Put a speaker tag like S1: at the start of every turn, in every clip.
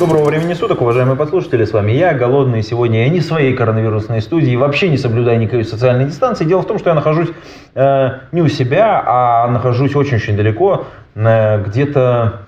S1: Доброго времени суток, уважаемые подслушатели, с вами я, голодный. Сегодня я не в своей коронавирусной студии, вообще не соблюдаю никакой социальной дистанции. Дело в том, что я нахожусь э, не у себя, а нахожусь очень-очень далеко, э, где-то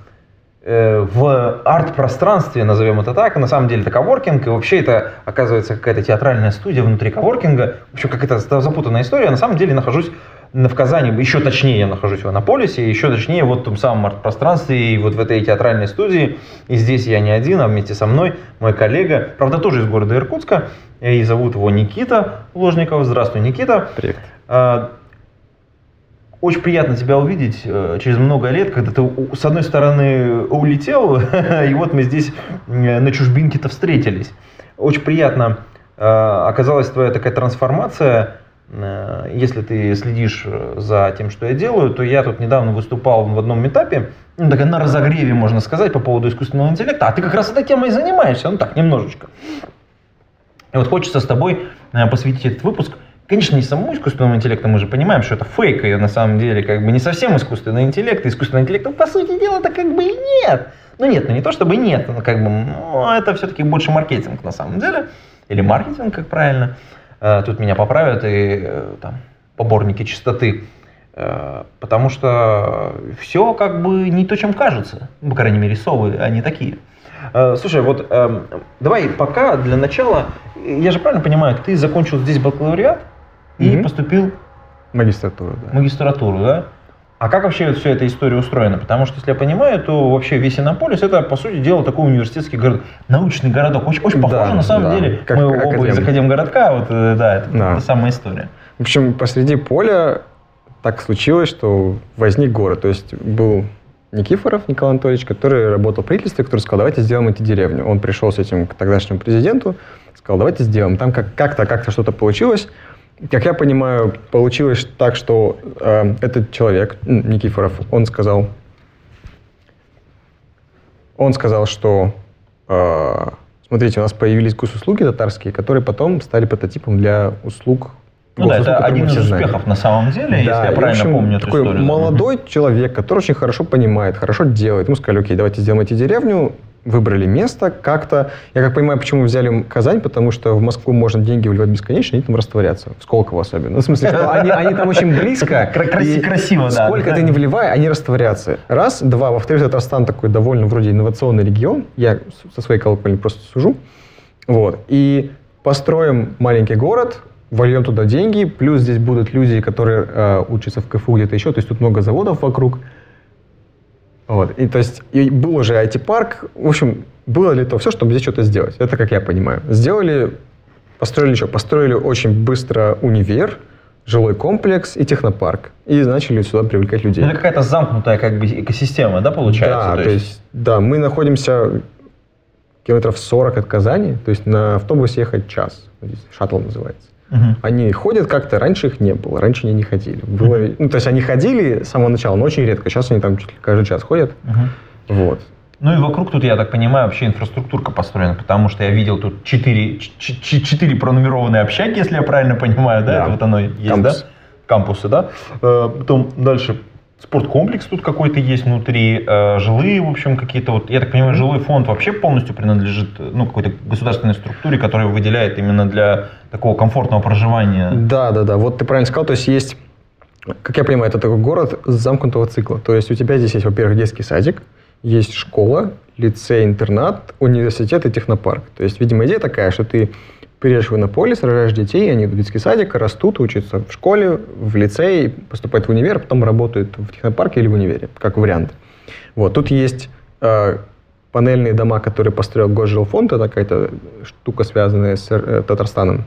S1: э, в арт-пространстве, назовем это так. На самом деле это коворкинг, и вообще это, оказывается, какая-то театральная студия внутри коворкинга. В общем, какая-то запутанная история. На самом деле нахожусь в Казани, еще точнее я нахожусь в Анаполисе, еще точнее вот в том самом арт-пространстве и вот в этой театральной студии. И здесь я не один, а вместе со мной мой коллега, правда тоже из города Иркутска, и зовут его Никита Ложников. Здравствуй, Никита.
S2: Привет.
S1: А, Очень приятно тебя увидеть э, через много лет, когда ты с одной стороны улетел, и вот мы здесь э, на чужбинке-то встретились. Очень приятно э, оказалась твоя такая трансформация. Э, Если ты следишь э, за тем, что я делаю, то я тут недавно выступал в одном этапе, ну, так на разогреве, можно сказать, по поводу искусственного интеллекта. А ты как раз этой темой и занимаешься, ну так, немножечко. И вот хочется с тобой э, посвятить этот выпуск, конечно, не самому искусственному интеллекту, мы же понимаем, что это фейк, и на самом деле как бы не совсем искусственный интеллект, и искусственного интеллекта, по сути дела-то как бы и нет. Ну нет, ну не то чтобы нет, но как бы, ну, это все-таки больше маркетинг на самом деле, или маркетинг, как правильно. Э, Тут меня поправят и э, там поборники чистоты. Э, Потому что все как бы не то, чем кажется. Ну, по крайней мере, совы, они такие. Слушай, вот эм, давай пока для начала, я же правильно понимаю, ты закончил здесь бакалавриат и
S2: Мгм.
S1: поступил
S2: Магистратура,
S1: в
S2: да.
S1: магистратуру, да? А как вообще вся эта история устроена? Потому что, если я понимаю, то вообще весь Иннополис это, по сути дела, такой университетский город, научный городок. Очень, очень похоже,
S2: Да,
S1: на самом
S2: да.
S1: деле.
S2: Как
S1: Мы оба
S2: академ.
S1: из Академгородка, вот, э, да, это
S2: Да.
S1: самая история.
S2: В общем, посреди поля так случилось, что возник город. То есть был Никифоров Николай Анатольевич, который работал в правительстве, который сказал, давайте сделаем эти деревню. Он пришел с этим к тогдашнему президенту, сказал, давайте сделаем. Там как- как-то, как-то что-то получилось. Как я понимаю, получилось так, что э, этот человек, Никифоров, он сказал, он сказал, что э, смотрите, у нас появились госуслуги татарские, которые потом стали прототипом для услуг
S1: Ну да, это один из
S2: знаем.
S1: успехов на самом деле, если
S2: Да,
S1: я
S2: и, в
S1: правильно
S2: общем,
S1: помню эту
S2: такой
S1: историю.
S2: молодой человек, который очень хорошо понимает, хорошо делает. Ему сказали, окей, давайте сделаем эти деревню, выбрали место как-то. Я как понимаю, почему взяли Казань, потому что в Москву можно деньги вливать бесконечно, они там растворятся. В Сколково особенно. Ну, в смысле, что они, они там очень близко.
S1: Краси- красиво, да.
S2: Сколько
S1: Да.
S2: ты не вливай, они растворятся. Раз. Два. Во-вторых, Татарстан такой довольно вроде инновационный регион. Я со своей колокольни просто сужу. Вот. И построим маленький город, вольем туда деньги, плюс здесь будут люди, которые э, учатся в КФУ где-то еще, то есть тут много заводов вокруг. Вот. И то есть и был уже IT-парк. В общем, было ли то все, чтобы здесь что-то сделать? Это как я понимаю. Сделали, построили что? Построили очень быстро универ, жилой комплекс и технопарк. И начали сюда привлекать людей.
S1: Это какая-то замкнутая как бы экосистема, да, получается?
S2: Да, то есть, да, мы находимся километров 40 от Казани, то есть на автобусе ехать час. Шаттл называется.
S1: Мгм.
S2: Они ходят как-то, раньше их не было, раньше они не ходили. Было, ну, то есть они ходили с самого начала, но очень редко. Сейчас они там чуть ли каждый час ходят.
S1: Мгм.
S2: Вот.
S1: Ну и вокруг тут, я так понимаю, вообще инфраструктурка построена, потому что я видел тут четыре, четыре пронумерованные общаги, если я правильно понимаю, да?
S2: Да.
S1: Это вот оно есть,
S2: Кампус.
S1: да? Кампусы, да? Э, Потом дальше спорткомплекс тут какой-то есть внутри, э, жилые, в общем, какие-то вот, я так понимаю, жилой фонд вообще полностью принадлежит, ну, какой-то государственной структуре, которая выделяет именно для такого комфортного проживания.
S2: Да, да, да. Вот ты правильно сказал. То есть есть, как я понимаю, это такой город замкнутого цикла. То есть у тебя здесь есть, во-первых, детский садик, есть школа, лицей, интернат, университет и технопарк. То есть, видимо, идея такая, что ты приезжаешь в Иннополис, рожаешь детей, они в детский садик, растут, учатся в школе, в лицее, поступают в универ, потом работают в технопарке или в универе, как вариант. Вот, тут есть э, панельные дома, которые построил Госжилфонд, это какая-то штука, связанная с э, Татарстаном.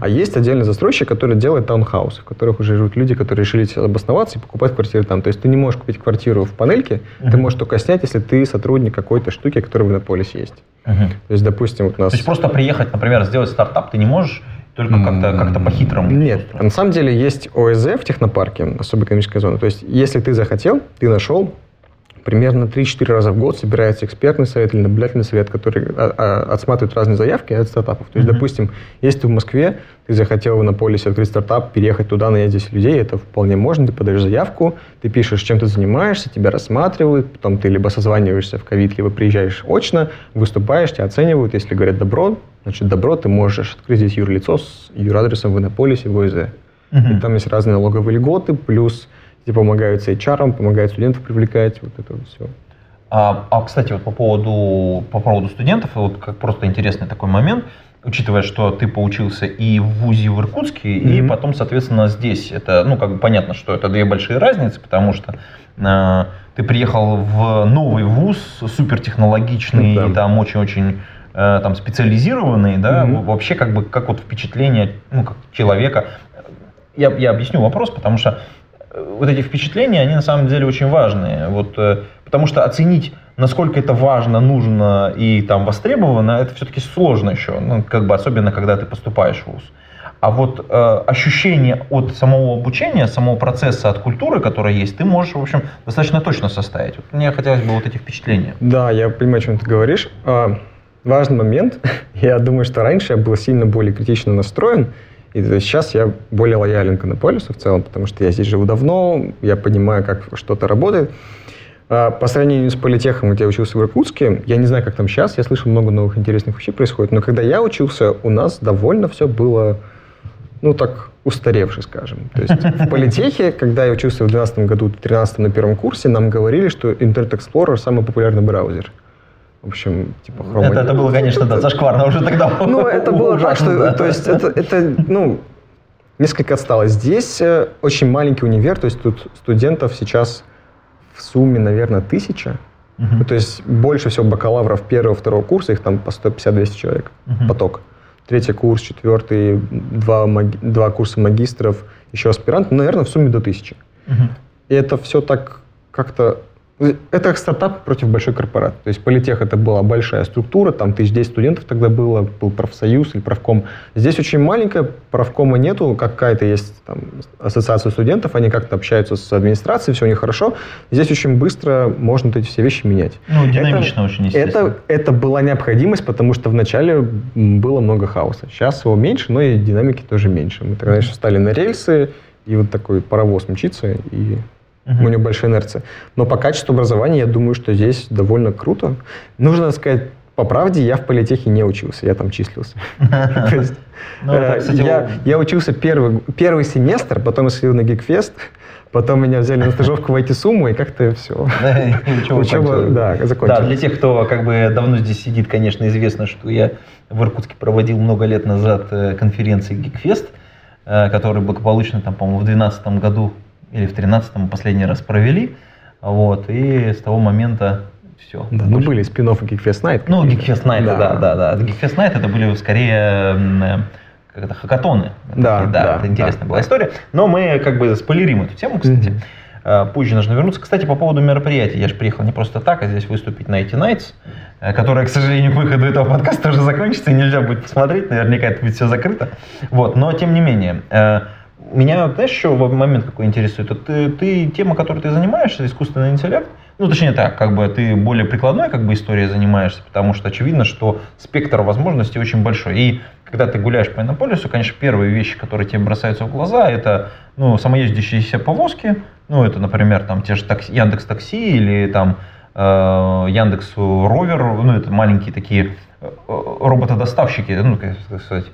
S2: А есть отдельный застройщик, который делает таунхаусы, в которых уже живут люди, которые решили обосноваться и покупать квартиры там. То есть ты не можешь купить квартиру в панельке, ты можешь только снять, если ты сотрудник какой-то штуки, которая в Иннополисе есть. То есть, допустим, вот у нас...
S1: То есть просто приехать, например, сделать стартап ты не можешь только как-то как по-хитрому?
S2: Нет, на самом деле есть ОСЗ в технопарке, особая экономическая зона. То есть, если ты захотел, ты нашел, примерно 3-4 раза в год собирается экспертный совет или наблюдательный совет, который а, а, отсматривает разные заявки от стартапов. То есть, mm-hmm. допустим, если ты в Москве, ты захотел в Иннополисе открыть стартап, переехать туда, нанять здесь людей, это вполне можно, ты подаешь заявку, ты пишешь, чем ты занимаешься, тебя рассматривают, потом ты либо созваниваешься в ковид, либо приезжаешь очно, выступаешь, тебя оценивают, если говорят добро, значит добро, ты можешь открыть здесь юрлицо с юрадресом в Иннополисе, в ОСЗ. Mm-hmm. И там есть разные налоговые льготы, плюс где помогают с HR, помогают студентов привлекать, вот это вот все.
S1: А, а, кстати, вот по поводу, по поводу студентов, вот как просто интересный такой момент, учитывая, что ты поучился и в ВУЗе в Иркутске, mm-hmm. и потом, соответственно, здесь. Это, ну, как бы понятно, что это две большие разницы, потому что э, ты приехал в новый ВУЗ, супертехнологичный, mm-hmm. и там очень-очень э, там специализированный, да, mm-hmm. вообще как бы как вот впечатление, ну, как человека. Я, я объясню вопрос, потому что вот эти впечатления, они на самом деле очень важные. Вот, э, потому что оценить, насколько это важно, нужно и там востребовано, это все-таки сложно еще. Ну, как бы особенно, когда ты поступаешь в ВУЗ. А вот э, ощущение от самого обучения, самого процесса, от культуры, которая есть, ты можешь, в общем, достаточно точно составить. Вот мне хотелось бы вот эти впечатления.
S2: Да, я понимаю, о чем ты говоришь. А, важный момент. Я думаю, что раньше я был сильно более критично настроен. И сейчас я более лоялен к Иннополису в целом, потому что я здесь живу давно, я понимаю, как что-то работает. А, по сравнению с политехом, где я учился в Иркутске, я не знаю, как там сейчас, я слышал много новых интересных вещей происходит, но когда я учился, у нас довольно все было, ну так, устаревший, скажем. То есть в политехе, когда я учился в 2012 году, в 2013 на первом курсе, нам говорили, что Internet Explorer самый популярный браузер. В общем, типа
S1: Chrome. Это, это было, конечно, да, зашкварно уже тогда.
S2: Ну, это было так, что, то есть, это, это, ну, несколько отстало. Здесь э, очень маленький универ, то есть тут студентов сейчас в сумме, наверное, тысяча. Uh-huh. То есть больше всего бакалавров первого, второго курса, их там по 150-200 человек, uh-huh. поток. Третий курс, четвертый, два, маги- два курса магистров, еще аспирант, ну, наверное, в сумме до тысячи. Uh-huh. И это все так как-то это стартап против большой корпорации. То есть политех это была большая структура, там 1010 студентов тогда было, был профсоюз или правком. Здесь очень маленькая, правкома нету, какая-то есть там, ассоциация студентов, они как-то общаются с администрацией, все у них хорошо. Здесь очень быстро можно эти все вещи менять.
S1: Ну, динамично
S2: это,
S1: очень, естественно.
S2: Это, это была необходимость, потому что вначале было много хаоса. Сейчас его меньше, но и динамики тоже меньше. Мы тогда еще стали на рельсы, и вот такой паровоз мчится, и Угу. У него большая инерция. Но по качеству образования я думаю, что здесь довольно круто. Нужно сказать, по правде, я в политехе не учился, я там числился. Я учился первый семестр, потом я сходил на Гикфест, Потом меня взяли на стажировку в IT-сумму, и как-то все.
S1: Учеба, да, закончилась. Да, для тех, кто как бы давно здесь сидит, конечно, известно, что я в Иркутске проводил много лет назад э, конференции Geekfest, э, который благополучно, там, по-моему, в 2012 году или в 13-м последний раз провели. Вот, и с того момента все.
S2: Да, ну, были спин оффы Geekfest Night.
S1: Ну, Geekfest Night, да, да, да. да. Geekfest Night это были скорее как это, хакатоны.
S2: Да,
S1: да, да, это интересная да, была история. Но мы как бы спойлерим эту тему, кстати. Mm-hmm. Позже нужно вернуться. Кстати, по поводу мероприятий. Я же приехал не просто так, а здесь выступить на IT Nights, э, которая, к сожалению, к выходу этого подкаста уже закончится, и нельзя будет посмотреть. Наверняка это будет все закрыто. Вот, но тем не менее э, меня, знаешь, еще момент какой интересует? Это ты, ты, тема, которой ты занимаешься, искусственный интеллект, ну, точнее так, как бы ты более прикладной как бы историей занимаешься, потому что очевидно, что спектр возможностей очень большой. И когда ты гуляешь по Иннополису, конечно, первые вещи, которые тебе бросаются в глаза, это, ну, самоездящиеся повозки, ну, это, например, там, те же такси, Яндекс Такси или там э, Яндекс Ровер, ну, это маленькие такие э, роботодоставщики, ну, как сказать,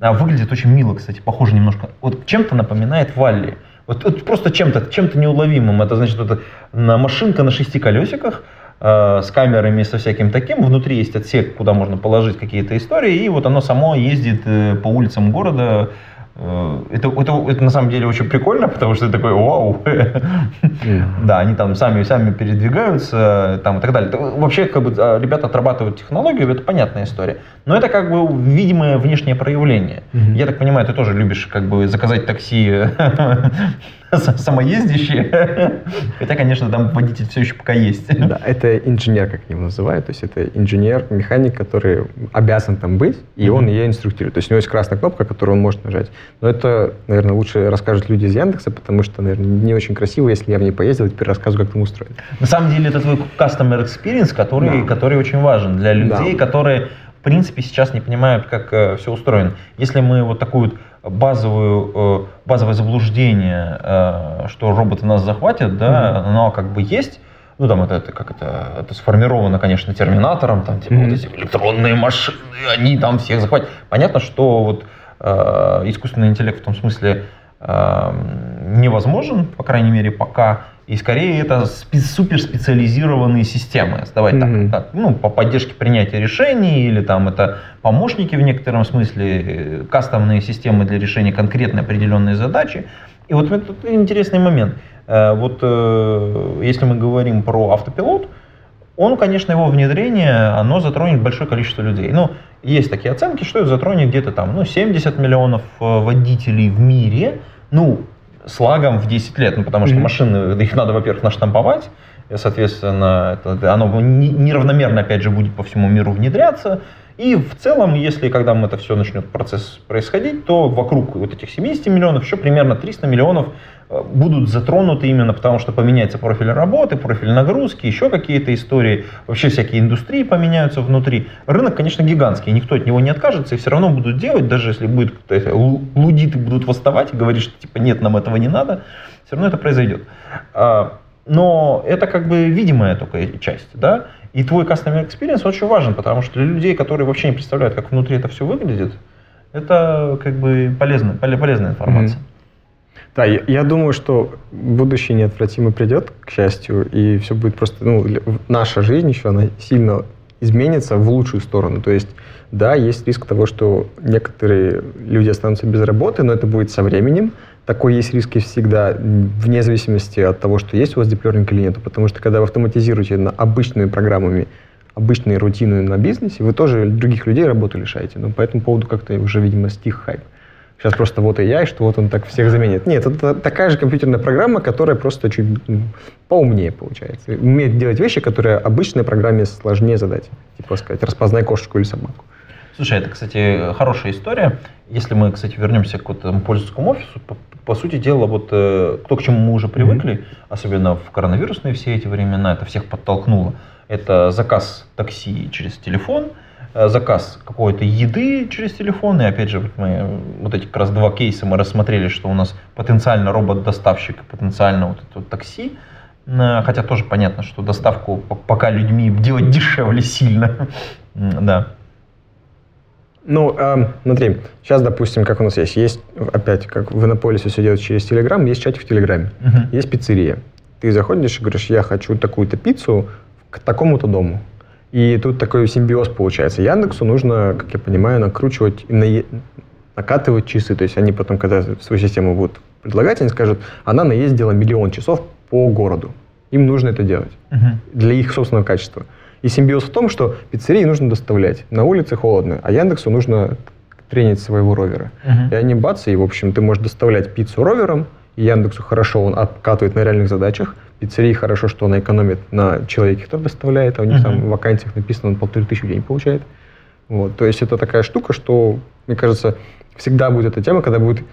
S1: выглядит очень мило, кстати, похоже немножко. Вот чем-то напоминает Валли. Вот, вот просто чем-то, чем-то неуловимым. Это значит, это машинка на шести колесиках э, с камерами, со всяким таким. Внутри есть отсек, куда можно положить какие-то истории. И вот оно само ездит э, по улицам города это, это, это на самом деле очень прикольно, потому что ты такой, вау, да, они там сами, сами передвигаются там, и так далее. Вообще, как бы, а, ребята отрабатывают технологию, это понятная история. Но это как бы видимое внешнее проявление. Я так понимаю, ты тоже любишь как бы заказать такси самоездящие. Хотя, конечно, там водитель все еще пока есть.
S2: Да, это инженер, как его называют. То есть это инженер, механик, который обязан там быть, и mm-hmm. он ее инструктирует. То есть у него есть красная кнопка, которую он может нажать. Но это, наверное, лучше расскажут люди из Яндекса, потому что, наверное, не очень красиво, если я в ней поездил, и теперь рассказываю, как там устроено.
S1: На самом деле это твой customer experience, который, да. который очень важен для людей, да. которые в принципе сейчас не понимают, как э, все устроено. Если мы вот такую вот базовую, э, базовое заблуждение, э, что роботы нас захватят, да, mm-hmm. оно как бы есть, ну там это, это как это, это сформировано, конечно, терминатором, там типа mm-hmm. вот эти электронные машины, они там всех захватят. Понятно, что вот э, искусственный интеллект в том смысле э, невозможен, по крайней мере, пока и скорее это суперспециализированные системы, давайте mm-hmm. так, так, ну, по поддержке принятия решений, или там это помощники в некотором смысле, э, кастомные системы для решения конкретной определенной задачи. И вот это интересный момент. Э, вот э, если мы говорим про автопилот, он, конечно, его внедрение, оно затронет большое количество людей. Ну, есть такие оценки, что это затронет где-то там, ну, 70 миллионов водителей в мире. Ну, с лагом в 10 лет, ну, потому что mm-hmm. машины, их надо, во-первых, наштамповать, и, соответственно, это, оно неравномерно, опять же, будет по всему миру внедряться, и в целом, если когда мы это все начнет процесс происходить, то вокруг вот этих 70 миллионов еще примерно 300 миллионов э, будут затронуты именно потому, что поменяется профиль работы, профиль нагрузки, еще какие-то истории, вообще всякие индустрии поменяются внутри. Рынок, конечно, гигантский, никто от него не откажется, и все равно будут делать, даже если будет лудиты будут восставать и говорить, что типа нет, нам этого не надо, все равно это произойдет. Но это как бы видимая только часть, да, и твой customer experience очень важен, потому что для людей, которые вообще не представляют, как внутри это все выглядит, это как бы полезная, полезная информация. Mm-hmm.
S2: Да, я, я думаю, что будущее неотвратимо придет, к счастью, и все будет просто, ну, наша жизнь еще, она сильно изменится в лучшую сторону. То есть, да, есть риск того, что некоторые люди останутся без работы, но это будет со временем. Такой есть риски всегда, вне зависимости от того, что есть у вас диплернинг или нет. Потому что когда вы автоматизируете на обычными программами обычные рутины на бизнесе, вы тоже других людей работу лишаете. Но по этому поводу как-то уже, видимо, стих хайп. Сейчас просто вот и я, и что вот он так всех заменит. Нет, это такая же компьютерная программа, которая просто чуть поумнее получается. Умеет делать вещи, которые обычной программе сложнее задать. Типа сказать, распознай кошечку или собаку.
S1: Слушай, это, кстати, хорошая история. Если мы, кстати, вернемся к вот этому пользовательскому офису, по, по сути дела, вот э, то, к чему мы уже привыкли, mm-hmm. особенно в коронавирусные все эти времена, это всех подтолкнуло. Это заказ такси через телефон, э, заказ какой-то еды через телефон. И опять же, вот мы вот эти как раз два кейса мы рассмотрели, что у нас потенциально робот-доставщик, потенциально вот это вот такси. Э, хотя тоже понятно, что доставку пока людьми делать дешевле сильно. Да.
S2: Ну, э, смотри, сейчас, допустим, как у нас есть, есть опять, как в Иннополисе все делают через Телеграм, есть чатик в Телеграме, uh-huh. есть пиццерия. Ты заходишь и говоришь, я хочу такую-то пиццу к такому-то дому. И тут такой симбиоз получается. Яндексу нужно, как я понимаю, накручивать, на, накатывать часы. То есть они потом, когда свою систему будут предлагать, они скажут, она наездила миллион часов по городу. Им нужно это делать uh-huh. для их собственного качества. И симбиоз в том, что пиццерии нужно доставлять. На улице холодно, а Яндексу нужно тренить своего ровера. Uh-huh. И они бац, и, в общем, ты можешь доставлять пиццу ровером, и Яндексу хорошо, он откатывает на реальных задачах. Пиццерии хорошо, что она экономит на человеке, который доставляет, а у них uh-huh. там в вакансиях написано, он полторы тысячи в день получает. Вот. То есть это такая штука, что, мне кажется, всегда будет эта тема, когда будет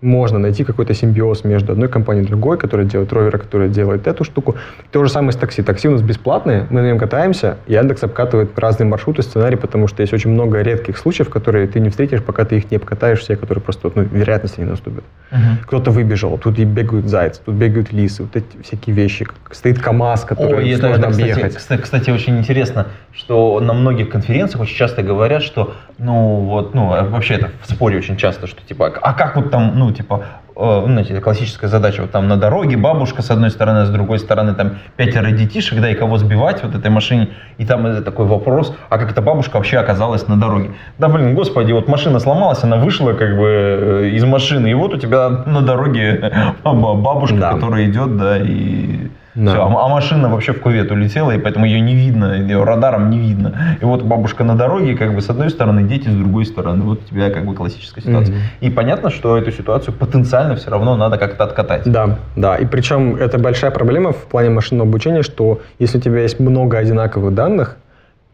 S2: можно найти какой-то симбиоз между одной компанией и другой, которая делает ровера, которая делает эту штуку. То же самое с такси. Такси у нас бесплатные, мы на нем катаемся, и Яндекс обкатывает разные маршруты, сценарии, потому что есть очень много редких случаев, которые ты не встретишь, пока ты их не обкатаешь, все, которые просто, ну, вероятности не наступят. Uh-huh. Кто-то выбежал, тут и бегают зайцы, тут бегают лисы, вот эти всякие вещи. Стоит КАМАЗ, который Ой, сложно это, это, объехать.
S1: Кстати, кстати, очень интересно, что на многих конференциях очень часто говорят, что, ну, вот, ну, вообще это в споре очень часто, что, типа, а как вот там, ну, типа, Э, знаете, классическая задача, вот там на дороге бабушка с одной стороны, а с другой стороны там пятеро детишек, да, и кого сбивать вот этой машине, и там такой вопрос, а как эта бабушка вообще оказалась на дороге? Да, блин, господи, вот машина сломалась, она вышла как бы э, из машины, и вот у тебя на дороге бабушка, да. которая идет, да, и...
S2: Да.
S1: Все, а, а машина вообще в кувет улетела, и поэтому ее не видно, ее радаром не видно. И вот бабушка на дороге, как бы с одной стороны, дети с другой стороны. Вот у тебя как бы классическая ситуация.
S2: Мгм.
S1: И понятно, что эту ситуацию потенциально все равно надо как-то откатать.
S2: Да, да. И причем это большая проблема в плане машинного обучения, что если у тебя есть много одинаковых данных,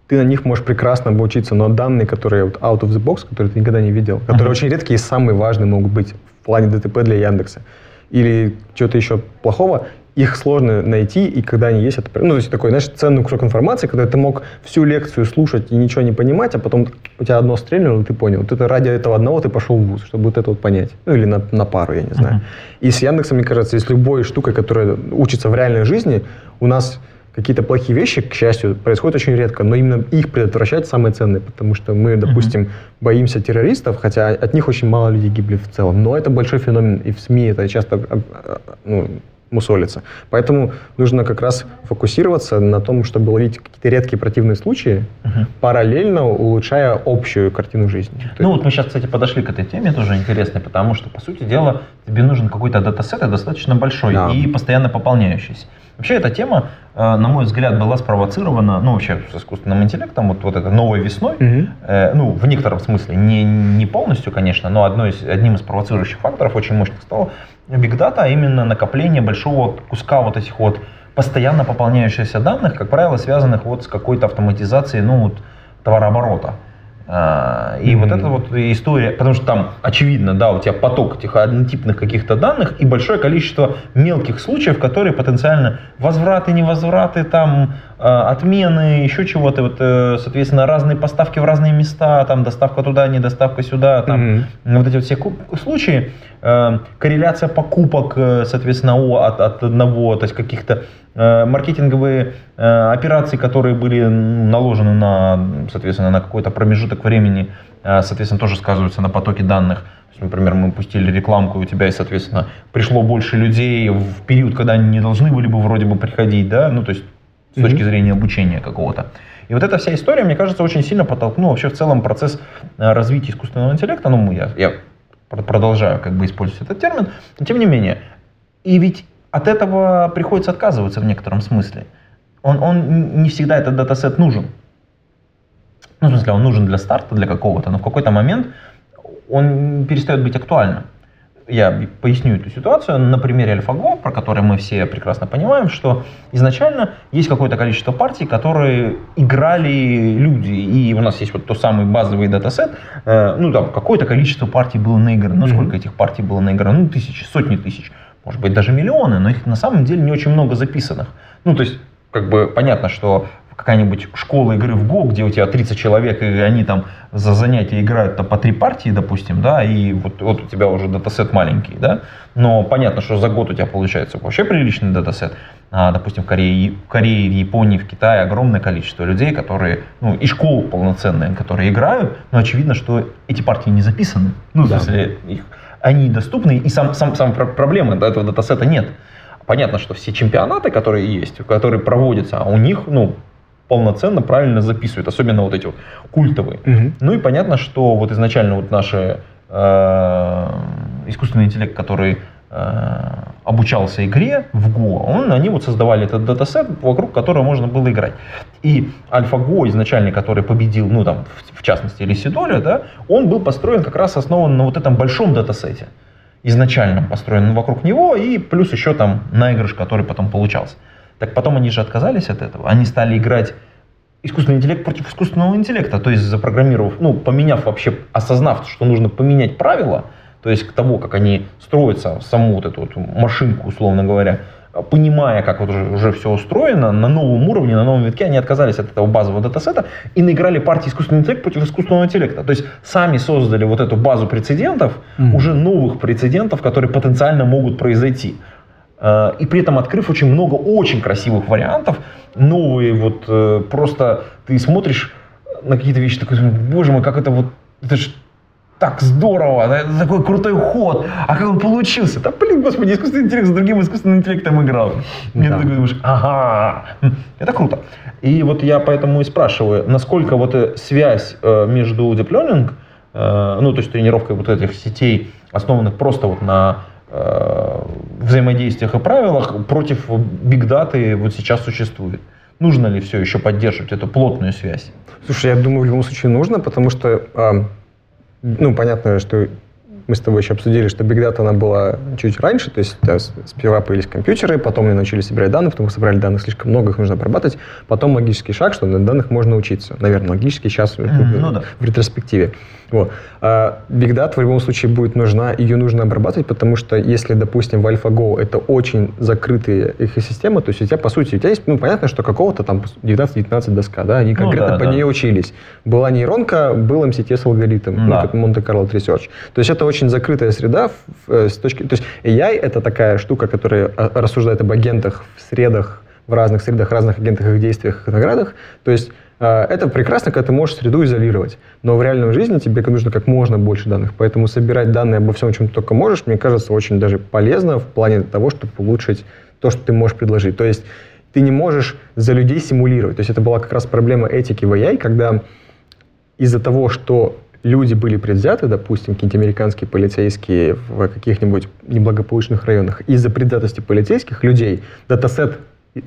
S2: ты на них можешь прекрасно обучиться, но данные, которые вот out of the box, которые ты никогда не видел, которые
S1: Мгм.
S2: очень редкие и самые важные могут быть в плане ДТП для Яндекса, или чего-то еще плохого, их сложно найти, и когда они есть, это, ну, то есть такой, знаешь, ценный кусок информации, когда ты мог всю лекцию слушать и ничего не понимать, а потом у тебя одно стрельнуло, и ты понял. Вот это ради этого одного ты пошел в ВУЗ, чтобы вот это вот понять. Ну, или на, на пару, я не знаю.
S1: Мгм.
S2: И с Яндексом, мне кажется, и с любой штукой, которая учится в реальной жизни, у нас какие-то плохие вещи, к счастью, происходят очень редко, но именно их предотвращать самое ценное, потому что мы, допустим, боимся террористов, хотя от них очень мало людей гибли в целом, но это большой феномен, и в СМИ это часто а, а, ну, мусолится. Поэтому нужно как раз фокусироваться на том, чтобы ловить какие-то редкие противные случаи,
S1: Мгм.
S2: параллельно улучшая общую картину жизни.
S1: Ну вот мы сейчас, кстати, подошли к этой теме, тоже интересной, потому что, по сути дела, тебе нужен какой-то датасет достаточно большой
S2: Да.
S1: и постоянно пополняющийся. Вообще эта тема, э, на мой взгляд, была спровоцирована, ну вообще с искусственным интеллектом, вот, вот это новой весной,
S2: Мгм.
S1: Э, ну, в некотором смысле, не, не полностью, конечно, но одной из, одним из провоцирующих факторов очень мощных стало Big Data, а именно накопление большого куска вот этих вот постоянно пополняющихся данных, как правило, связанных вот с какой-то автоматизацией, ну, вот, товарооборота. А, И вот
S2: Мгм.
S1: эта вот история, потому что там очевидно, да, у тебя поток этих однотипных каких-то данных и большое количество мелких случаев, которые потенциально возвраты, невозвраты, там отмены, еще чего-то, вот, э, соответственно, разные поставки в разные места, там доставка туда, не доставка сюда, там
S2: Мгм.
S1: вот эти вот все случаи, э, корреляция покупок, э, соответственно, от, от одного, то есть каких-то э, маркетинговые э, операции, которые были наложены на, соответственно, на какой-то промежуток времени, э, соответственно, тоже сказываются на потоке данных. Есть, например, мы пустили рекламку, у тебя, и, соответственно, пришло больше людей в период, когда они не должны были бы вроде бы приходить, да, ну, то есть с точки зрения обучения какого-то. И вот эта вся история, мне кажется, очень сильно подтолкнула вообще в целом процесс э, развития искусственного интеллекта. Ну, я, я пр- продолжаю как бы использовать этот термин, но тем не менее. И ведь от этого приходится отказываться в некотором смысле. Он, он не всегда этот датасет нужен. Ну, в смысле, он нужен для старта, для какого-то, но в какой-то момент он перестает быть актуальным. Я поясню эту ситуацию. На примере AlphaGo, про который мы все прекрасно понимаем, что изначально есть какое-то количество партий, которые играли люди, и у нас есть вот тот самый базовый датасет, э, ну там какое-то количество партий было наиграно, ну сколько этих партий было наиграно, ну тысячи, сотни тысяч, может быть даже миллионы, но их на самом деле не очень много записанных. Ну то есть как бы понятно, что какая-нибудь школа игры в Го, где у тебя 30 человек, и они там за занятия играют там, по три партии, допустим, да, и вот, вот у тебя уже датасет маленький, да, но понятно, что за год у тебя получается вообще приличный датасет. А, допустим, в Корее, в Корее, в Японии, в Китае огромное количество людей, которые, ну, и школ полноценные, которые играют, но очевидно, что эти партии не записаны. Ну, в
S2: Да.
S1: смысле, их, они доступны, и сам, сам, сам про- проблема, да, этого датасета нет. Понятно, что все чемпионаты, которые есть, которые проводятся, а у них, ну, полноценно, правильно записывают, особенно вот эти вот культовые.
S2: Мгм.
S1: Ну и понятно, что вот изначально вот наши э, искусственный интеллект, который э, обучался игре в Go, он, они вот создавали этот датасет, вокруг которого можно было играть. И AlphaGo изначальный, который победил, ну там, в, в частности, Лисидоля, да, он был построен как раз основан на вот этом большом датасете. Изначально построен вокруг него, и плюс еще там наигрыш, который потом получался. Так потом они же отказались от этого. Они стали играть искусственный интеллект против искусственного интеллекта, то есть запрограммировав, ну, поменяв вообще, осознав, что нужно поменять правила, то есть к того, как они строятся, саму вот эту вот машинку, условно говоря, понимая, как вот уже, уже все устроено, на новом уровне, на новом витке, они отказались от этого базового датасета и наиграли партии искусственного интеллекта против искусственного интеллекта. То есть сами создали вот эту базу прецедентов,
S2: Мгм.
S1: уже новых прецедентов, которые потенциально могут произойти. Э, И при этом открыв очень много очень красивых вариантов, новые вот э, просто ты смотришь на какие-то вещи, такой, боже мой, как это вот, это ж так здорово, да, это такой крутой ход, а как он получился? Да блин, господи, искусственный интеллект с другим искусственным интеллектом играл. И ты
S2: Да.
S1: такой думаешь, ага, хм, это круто. И вот я поэтому и спрашиваю, насколько вот э, связь между deep learning, ну то есть тренировкой вот этих сетей, основанных просто вот на взаимодействиях и правилах против бигдаты вот сейчас существует? Нужно ли все еще поддерживать эту плотную связь?
S2: Слушай, я думаю, в любом случае нужно, потому что, а, ну, понятно, что мы с тобой еще обсудили, что Big Data она была чуть раньше, то есть да, сперва появились компьютеры, потом они начали собирать данные, потом собрали данных слишком много, их нужно обрабатывать. Потом логический шаг, что на данных можно учиться. Наверное, логический сейчас ну, да. в ретроспективе. Вот. А Big Data в любом случае будет нужна, ее нужно обрабатывать, потому что если, допустим, в AlphaGo это очень закрытые экосистемы, то есть у тебя, по сути, у тебя есть, ну, понятно, что какого-то там 19-19 доска, да, они ну конкретно ну, да, по да. ней учились. Была нейронка, был MCTS-алгоритм, да. ну, как Monte-Carlo Research. То есть это очень закрытая среда э, с точки... То есть AI — это такая штука, которая а, рассуждает об агентах в средах, в разных средах, разных агентах, их действиях, их наградах. То есть это прекрасно, когда ты можешь среду изолировать. Но в реальной жизни тебе нужно как можно больше данных. Поэтому собирать данные обо всем, чем ты только можешь, мне кажется, очень даже полезно в плане того, чтобы улучшить то, что ты можешь предложить. То есть ты не можешь за людей симулировать. То есть это была как раз проблема этики в AI, когда из-за того, что люди были предвзяты, допустим, какие-нибудь американские полицейские в каких-нибудь неблагополучных районах, из-за предвзятости полицейских людей датасет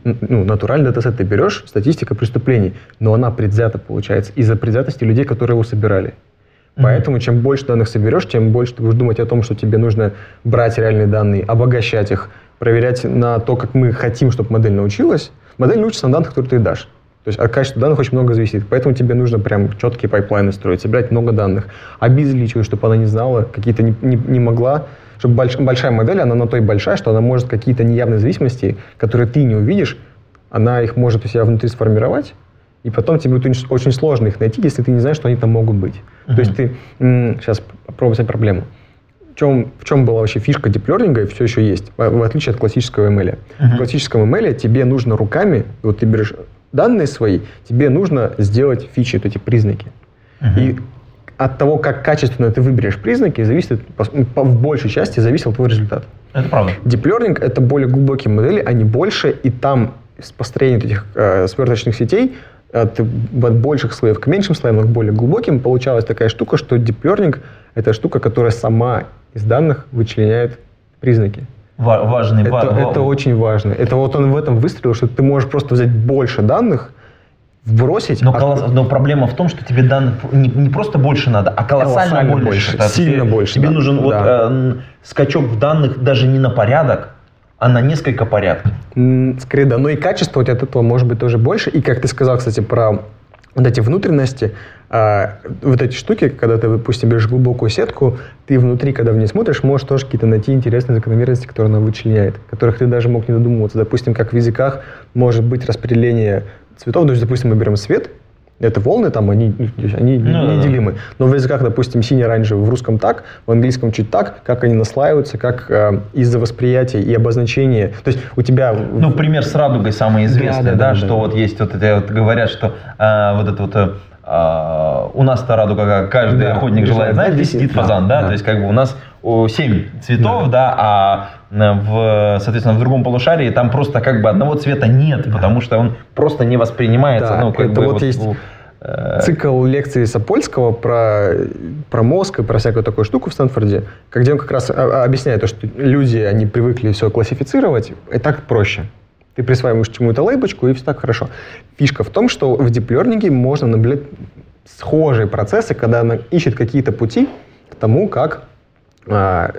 S2: ну, натуральный датасет ты берешь, статистика преступлений, но она предвзята получается из-за предвзятости людей, которые его собирали. Mm-hmm. Поэтому чем больше данных соберешь, тем больше ты будешь думать о том, что тебе нужно брать реальные данные, обогащать их, проверять на то, как мы хотим, чтобы модель научилась. Модель научится на данных, которые ты дашь. То есть от качества данных очень много зависит. Поэтому тебе нужно прям четкие пайплайны строить, собирать много данных, обезличивать, чтобы она не знала, какие-то не, не, не могла чтобы больш, большая модель, она на той большая, что она может какие-то неявные зависимости, которые ты не увидишь, она их может у себя внутри сформировать, и потом тебе будет очень сложно их найти, если ты не знаешь, что они там могут быть. Uh-huh. То есть ты... Сейчас попробуем снять проблему. В чем, в чем была вообще фишка диплернинга и все еще есть, в отличие от классического ML. Uh-huh. В классическом ML тебе нужно руками, вот ты берешь данные свои, тебе нужно сделать фичи, вот эти признаки. Uh-huh. И от того, как качественно ты выберешь признаки, зависит, в большей части зависел твой результат.
S1: Это правда.
S2: Deep Learning — это более глубокие модели, они больше, и там с построением этих э, сверточных сетей от, от больших слоев к меньшим слоям, но к более глубоким, получалась такая штука, что Deep Learning — это штука, которая сама из данных вычленяет признаки.
S1: Важный,
S2: это,
S1: ва-
S2: это очень важно. Это вот он в этом выстрелил, что ты можешь просто взять больше данных, вбросить.
S1: Но, а... колосс... но проблема в том, что тебе данных не, не просто больше надо, а колоссально, колоссально больше. больше.
S2: Сильно тебе, больше.
S1: Тебе да. нужен да. вот э, скачок в данных даже не на порядок, а на несколько порядков.
S2: Скорее, да. Но и качество вот от этого может быть тоже больше. И как ты сказал, кстати, про вот эти внутренности, а, вот эти штуки, когда ты, допустим, берешь глубокую сетку, ты внутри, когда в ней смотришь, можешь тоже какие-то найти интересные закономерности, которые она вычленяет, которых ты даже мог не додумываться. Допустим, как в языках может быть распределение цветов. То есть, допустим, мы берем свет, это волны, там они, они ну, неделимы. Но в языках, допустим, синий-оранжевый в русском так, в английском чуть так, как они наслаиваются, как э, из-за восприятия и обозначения. То есть у тебя...
S1: Ну, пример с радугой самый известный, да, да, да, да что да. вот есть вот это, вот говорят, что э, вот это вот... Uh, у нас-то радуга, как каждый да, охотник желает знать, где сидит фазан, да, да, то есть как бы у нас семь цветов, да, да а в, соответственно, в другом полушарии там просто как бы одного цвета нет, да. потому что он просто не воспринимается.
S2: Да, ну, как это бы, вот, вот есть э... цикл лекций Сапольского про, про мозг и про всякую такую штуку в Стэнфорде, где он как раз а, объясняет то, что люди, они привыкли все классифицировать, и так проще. Ты присваиваешь чему-то лейбочку, и все так хорошо. Фишка в том, что в диплернинге можно наблюдать схожие процессы, когда она ищет какие-то пути к тому, как а,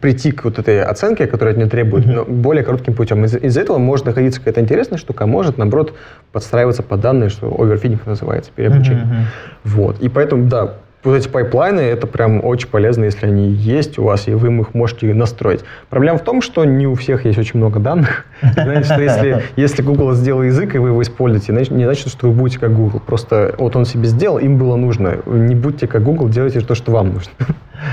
S2: прийти к вот этой оценке, которая от нее требует, mm-hmm. но более коротким путем. Из- из-за этого может находиться какая-то интересная штука, а может, наоборот, подстраиваться под данные, что overfitting называется, переобучение. Mm-hmm. Вот. И поэтому, да, вот эти пайплайны, это прям очень полезно, если они есть у вас, и вы их можете настроить. Проблема в том, что не у всех есть очень много данных. Знаете, что если, если Google сделал язык, и вы его используете, не значит, что вы будете как Google. Просто вот он себе сделал, им было нужно. Не будьте как Google, делайте то, что вам нужно.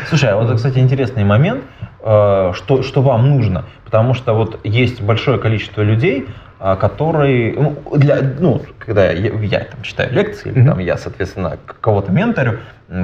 S1: Слушай, а вот, кстати, интересный момент, э, что, что вам нужно. Потому что вот есть большое количество людей, а, которые, ну, для, ну, когда я, я там читаю лекции, или там я, соответственно, кого-то менторю,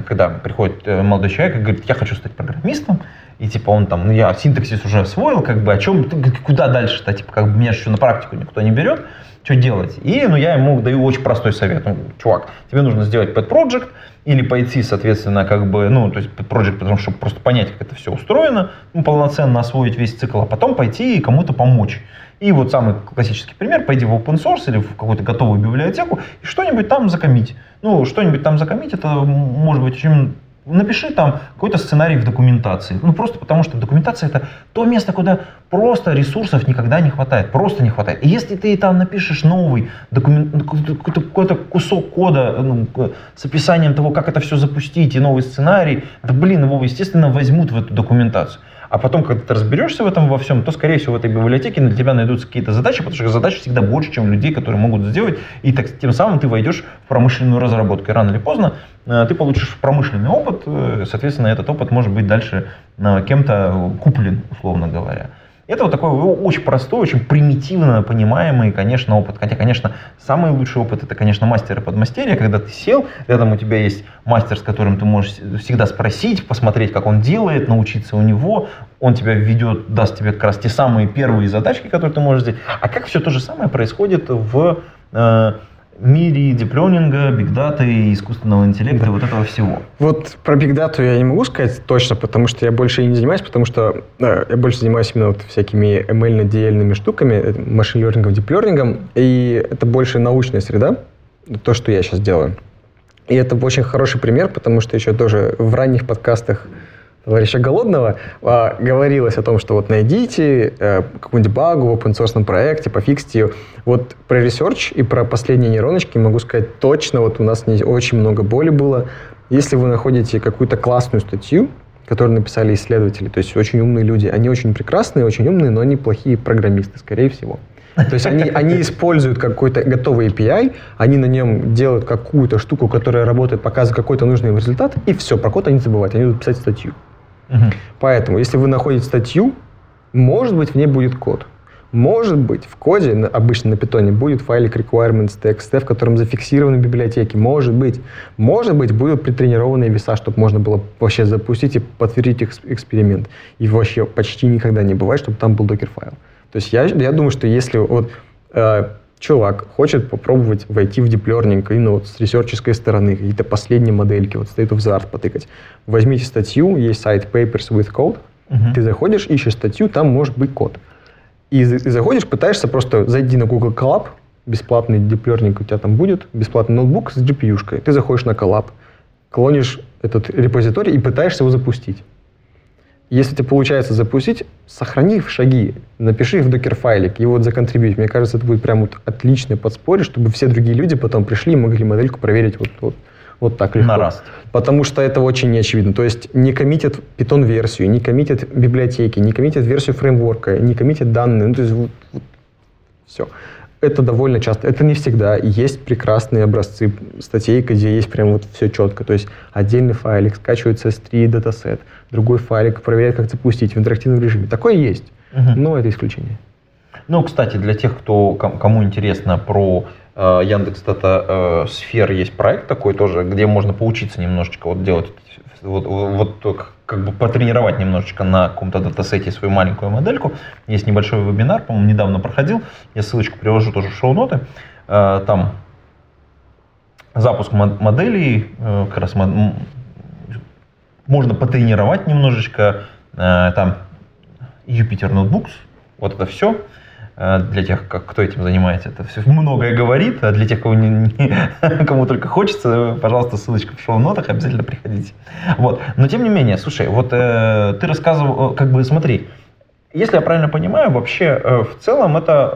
S1: когда приходит э, молодой человек и говорит, я хочу стать программистом, и типа он там, ну я синтаксис уже освоил, как бы, о чем, куда дальше-то, типа, как бы меня еще на практику никто не берет, что делать? И, ну, я ему даю очень простой совет. Ну, чувак, тебе нужно сделать pet project, или пойти, соответственно, как бы, ну, то есть pet project, потому что просто понять, как это все устроено, ну, полноценно освоить весь цикл, а потом пойти и кому-то помочь. И вот самый классический пример, пойди в open source или в какую-то готовую библиотеку и что-нибудь там закомить. Ну, что-нибудь там закомить, это может быть очень Напиши там какой-то сценарий в документации. Ну, просто потому что документация это то место, куда просто ресурсов никогда не хватает. Просто не хватает. И если ты там напишешь новый документ, ну, какой-то, кусок кода ну, с описанием того, как это все запустить, и новый сценарий, да блин, его, естественно, возьмут в эту документацию. А потом, когда ты разберешься в этом во всем, то, скорее всего, в этой библиотеке для тебя найдутся какие-то задачи, потому что задач всегда больше, чем людей, которые могут сделать. И так, тем самым ты войдешь в промышленную разработку. И рано или поздно э, ты получишь промышленный опыт, э, соответственно, этот опыт может быть дальше э, кем-то куплен, условно говоря. Это вот такой очень простой, очень примитивно понимаемый, конечно, опыт. Хотя, конечно, самый лучший опыт это, конечно, мастер и подмастерье, когда ты сел, рядом у тебя есть мастер, с которым ты можешь всегда спросить, посмотреть, как он делает, научиться у него, он тебя введет, даст тебе как раз те самые первые задачки, которые ты можешь сделать. А как все то же самое происходит в э, мире диплёнинга, бигдата и искусственного интеллекта, да. вот этого всего.
S2: Вот про бигдату я не могу сказать точно, потому что я больше и не занимаюсь, потому что да, я больше занимаюсь именно вот всякими ML-DL-ными штуками, машин-лернингом, диплернингом, и это больше научная среда, то, что я сейчас делаю. И это очень хороший пример, потому что еще тоже в ранних подкастах товарища Голодного а, говорилось о том, что вот найдите э, какую-нибудь багу в open source проекте, пофиксите ее. Вот про research и про последние нейроночки могу сказать точно, вот у нас не очень много боли было. Если вы находите какую-то классную статью, которую написали исследователи, то есть очень умные люди, они очень прекрасные, очень умные, но они плохие программисты, скорее всего. То есть они, они используют какой-то готовый API, они на нем делают какую-то штуку, которая работает, показывает какой-то нужный результат, и все, про код они забывают, они будут писать статью. Поэтому, если вы находите статью, может быть, в ней будет код. Может быть, в коде, обычно на питоне, будет файлик requirements.txt, в котором зафиксированы библиотеки. Может быть. Может быть, будут притренированные веса, чтобы можно было вообще запустить и подтвердить эксперимент. И вообще почти никогда не бывает, чтобы там был докер-файл. То есть я, я думаю, что если вот э, чувак хочет попробовать войти в deep learning именно вот с ресерческой стороны, какие-то последние модельки, вот state of the art потыкать, возьмите статью, есть сайт Papers with Code, uh-huh. ты заходишь, ищешь статью, там может быть код. И, и заходишь, пытаешься просто зайти на Google Colab, бесплатный deep learning у тебя там будет, бесплатный ноутбук с GPU-шкой, ты заходишь на Colab, клонишь этот репозиторий и пытаешься его запустить. Если тебе получается запустить, сохрани в шаги, напиши в докер-файлик и вот законтрибьють. Мне кажется, это будет прям вот отличный подспорье, чтобы все другие люди потом пришли и могли модельку проверить вот, вот, вот так легко.
S1: На раз.
S2: Потому что это очень неочевидно. То есть не коммитят питон-версию, не коммитят библиотеки, не коммитят версию фреймворка, не коммитят данные. Ну, то есть вот, вот все это довольно часто, это не всегда. Есть прекрасные образцы статей, где есть прям вот все четко. То есть отдельный файлик скачивается S3 датасет, другой файлик проверяет, как запустить в интерактивном режиме. Такое есть, угу. но это исключение.
S1: Ну, кстати, для тех, кто, кому интересно про э, Яндекс Дата э, Сфер, есть проект такой тоже, где можно поучиться немножечко вот делать вот, вот как бы потренировать немножечко на каком-то датасете свою маленькую модельку. Есть небольшой вебинар, по-моему, недавно проходил. Я ссылочку приложу тоже в шоу-ноты. Э, там запуск моделей, э, как раз можно потренировать немножечко. Э, там Jupyter Notebooks, вот это все. Э, для тех, как, кто этим занимается, это все многое говорит, а для тех, кого не, не, кому только хочется, пожалуйста, ссылочка в шоу-нотах, обязательно приходите. Вот. Но тем не менее, слушай, вот э, ты рассказывал, э, как бы смотри, если я правильно понимаю, вообще э, в целом это,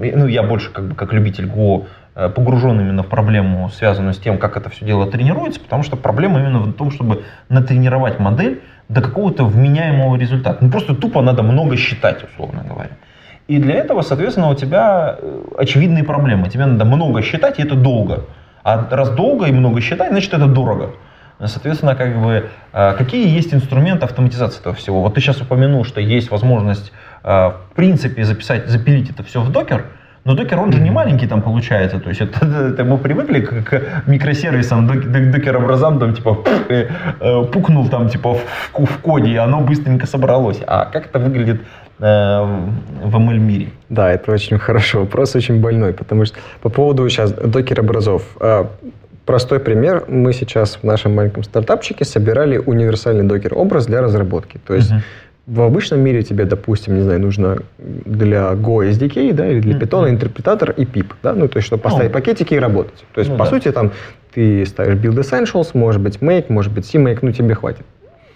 S1: э, ну я больше как бы как любитель Go э, погружен именно в проблему, связанную с тем, как это все дело тренируется, потому что проблема именно в том, чтобы натренировать модель до какого-то вменяемого результата. Ну просто тупо надо много считать, условно говоря. И для этого, соответственно, у тебя э, очевидные проблемы. Тебе надо много считать, и это долго. А раз долго и много считать, значит это дорого. Соответственно, как бы, э, какие есть инструменты автоматизации этого всего? Вот ты сейчас упомянул, что есть возможность, э, в принципе, записать, запилить это все в докер, Но докер, он же не маленький там получается. То есть это, это мы привыкли к, к микросервисам, док, док, докер-образам, там типа э, пукнул там типа в, в коде, и оно быстренько собралось. А как это выглядит в ML мире?
S2: Да, это очень хорошо. Вопрос очень больной, потому что по поводу сейчас докер-образов. Э, простой пример. Мы сейчас в нашем маленьком стартапчике собирали универсальный докер-образ для разработки. То есть uh-huh в обычном мире тебе, допустим, не знаю, нужно для Go SDK, да, или для Python mm-hmm. интерпретатор и pip, да, ну, то есть, чтобы поставить oh. пакетики и работать. То есть, ну, по да. сути, там ты ставишь build essentials, может быть, make, может быть, CMake, ну, тебе хватит.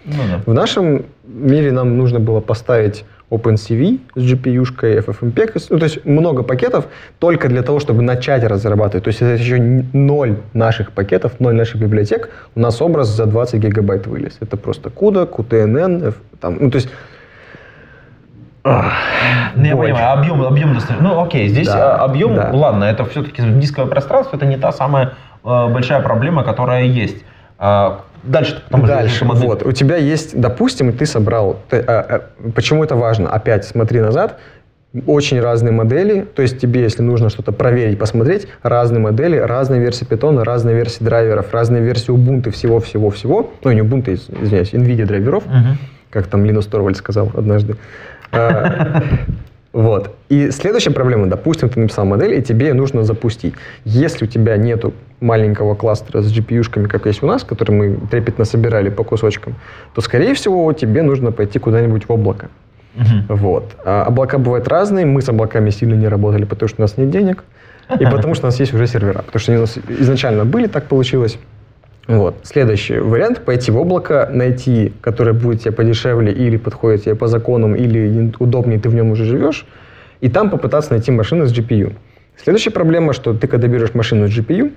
S2: Ну, да. В нашем мире нам нужно было поставить OpenCV с GPU-шкой, FFmpeg, ну, то есть много пакетов только для того, чтобы начать разрабатывать. То есть это еще ноль наших пакетов, ноль наших библиотек. У нас образ за 20 гигабайт вылез. Это просто CUDA, QTNN, F, там, ну, то есть
S1: ну, я понимаю, объем, объем достаточно. Ну, окей, здесь да, а, объем, да. ладно, это все-таки дисковое пространство, это не та самая э, большая проблема, которая есть. А, Дальше.
S2: Дальше. Вот. У тебя есть, допустим, ты собрал. Ты, а, а, почему это важно? Опять смотри назад. Очень разные модели, то есть тебе, если нужно что-то проверить, посмотреть, разные модели, разные версии Python, разные версии драйверов, разные версии Ubuntu, всего-всего-всего, ну не Ubuntu, извиняюсь, NVIDIA драйверов, uh-huh. как там Линус Торвальд сказал однажды. Вот. И следующая проблема, допустим, ты написал модель, и тебе ее нужно запустить. Если у тебя нету маленького кластера с GPU-шками, как есть у нас, который мы трепетно собирали по кусочкам, то, скорее всего, тебе нужно пойти куда-нибудь в облако. Uh-huh. Вот. А облака бывают разные, мы с облаками сильно не работали, потому что у нас нет денег, и потому что у нас есть уже сервера. Потому что они у нас изначально были, так получилось. Вот. Следующий вариант – пойти в облако, найти, которое будет тебе подешевле или подходит тебе по законам, или удобнее, ты в нем уже живешь, и там попытаться найти машину с GPU. Следующая проблема, что ты, когда берешь машину с GPU,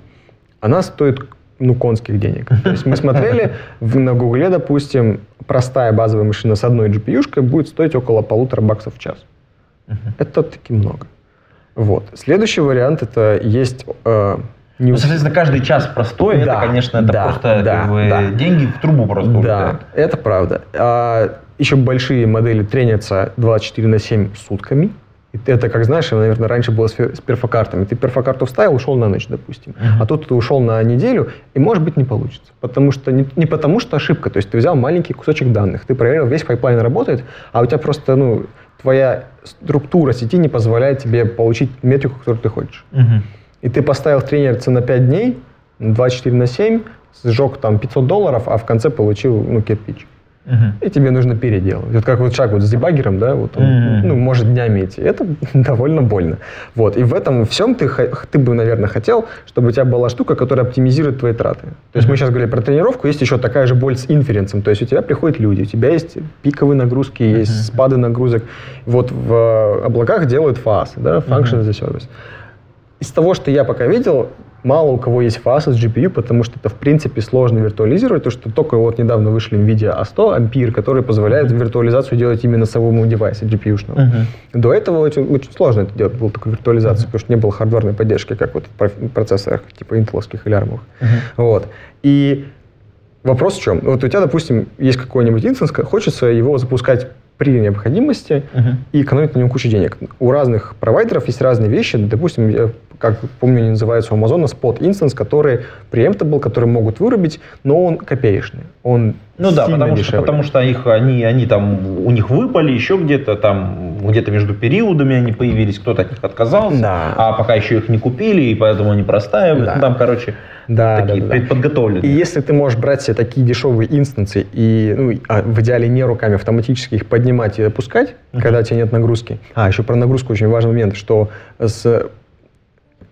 S2: она стоит ну, конских денег. То есть мы смотрели в, на Гугле, допустим, простая базовая машина с одной GPU-шкой будет стоить около полутора баксов в час. Это таки много. Вот. Следующий вариант это есть э,
S1: не... Ну, соответственно, каждый час простой, да, это, конечно, это да, просто да, как бы, да. деньги в трубу просто
S2: Да, улетают. это правда. А, еще большие модели тренятся 24 на 7 сутками. И это, как знаешь, наверное, раньше было с, с перфокартами. Ты перфокарту вставил, ушел на ночь, допустим. Uh-huh. А тут ты ушел на неделю, и, может быть, не получится. Потому что, не, не потому что ошибка. То есть ты взял маленький кусочек данных, ты проверил, весь pipeline работает, а у тебя просто, ну, твоя структура сети не позволяет тебе получить метрику, которую ты хочешь. Uh-huh и ты поставил тренерца на 5 дней, 24 на 7, сжег там 500 долларов, а в конце получил ну, кирпич. Uh-huh. И тебе нужно переделать. Вот как вот шаг вот с дебаггером, да, вот он, uh-huh. ну, может днями идти. Это довольно больно. Вот. И в этом всем ты, ты бы, наверное, хотел, чтобы у тебя была штука, которая оптимизирует твои траты. То есть uh-huh. мы сейчас говорили про тренировку, есть еще такая же боль с инференсом. То есть у тебя приходят люди, у тебя есть пиковые нагрузки, есть спады нагрузок. Вот в облаках делают фасы, да, function uh-huh. as a service. Из того, что я пока видел, мало у кого есть фаза с GPU, потому что это, в принципе, сложно виртуализировать, то что только вот недавно вышли NVIDIA A100 Ampere, который позволяет виртуализацию делать именно самому девайса GPU-шного. Uh-huh. До этого очень, очень сложно это делать, была такая виртуализация, uh-huh. потому что не было хардварной поддержки, как вот в процессорах типа интеловских или армовых. Uh-huh. Вот. И вопрос в чем? Вот у тебя, допустим, есть какой-нибудь инстанс, хочется его запускать при необходимости uh-huh. и экономить на нем кучу денег. У разных провайдеров есть разные вещи. Допустим, как помню, они называются у Амазона Spot Instance, которые preemptable, которые могут вырубить, но он копеечный. Он
S1: ну да, потому что, потому что их, они, они там, у них выпали еще где-то там, где-то между периодами они появились, кто-то от них отказался, да. а пока еще их не купили, и поэтому они простаивают. Да. Ну, там, короче, да, такие да, да, предподготовленные.
S2: И если ты можешь брать себе такие дешевые инстансы и, ну, а в идеале не руками, автоматически их поднимать и опускать, uh-huh. когда у тебя нет нагрузки. А, еще про нагрузку очень важный момент, что с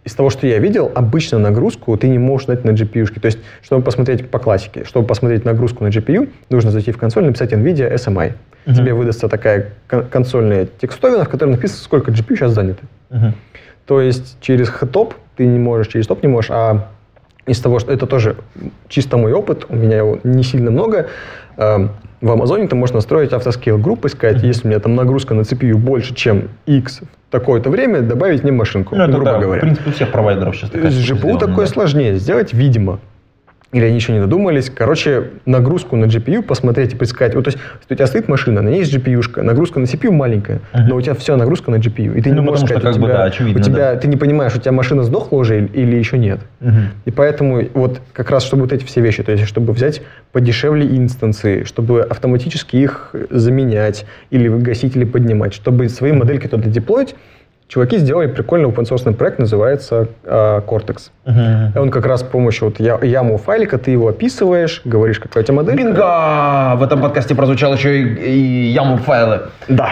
S2: из того, что я видел, обычно нагрузку ты не можешь дать на GPU. -шке. То есть, чтобы посмотреть по классике, чтобы посмотреть нагрузку на GPU, нужно зайти в консоль, написать NVIDIA SMI. Uh-huh. Тебе выдастся такая консольная текстовина, в которой написано, сколько GPU сейчас занято. Uh-huh. То есть, через HTOP ты не можешь, через топ не можешь, а из того, что это тоже чисто мой опыт, у меня его не сильно много, эм, в Амазоне ты можешь настроить автоскейл группы, сказать, mm-hmm. если у меня там нагрузка на CPU больше, чем X в такое-то время, добавить мне машинку, ну,
S1: грубо да, говоря. В принципе, у всех провайдеров сейчас такая
S2: С GPU такое да. сложнее сделать, видимо. Или они еще не додумались. Короче, нагрузку на GPU посмотреть и предсказать. Вот, то есть, у тебя стоит машина, на ней есть GPU-шка, нагрузка на CPU маленькая,
S1: Мгм.
S2: но у тебя вся нагрузка на GPU. И ты
S1: Ну,
S2: не можешь
S1: что
S2: сказать, у
S1: как бы,
S2: тебя,
S1: да, очевидно,
S2: у тебя
S1: да.
S2: ты не понимаешь, у тебя машина сдохла уже или, или еще нет.
S1: Мгм.
S2: И поэтому вот как раз, чтобы вот эти все вещи, то есть, чтобы взять подешевле инстансы, чтобы автоматически их заменять или гасить, или поднимать, чтобы свои модельки туда деплоить, чуваки сделали прикольный open проект, называется э, Cortex. И Он как раз с помощью вот я- YAML файлика, ты его описываешь, говоришь, какая у тебя модель.
S1: Бинго! В этом подкасте прозвучал еще и, и YAML файлы.
S2: Да.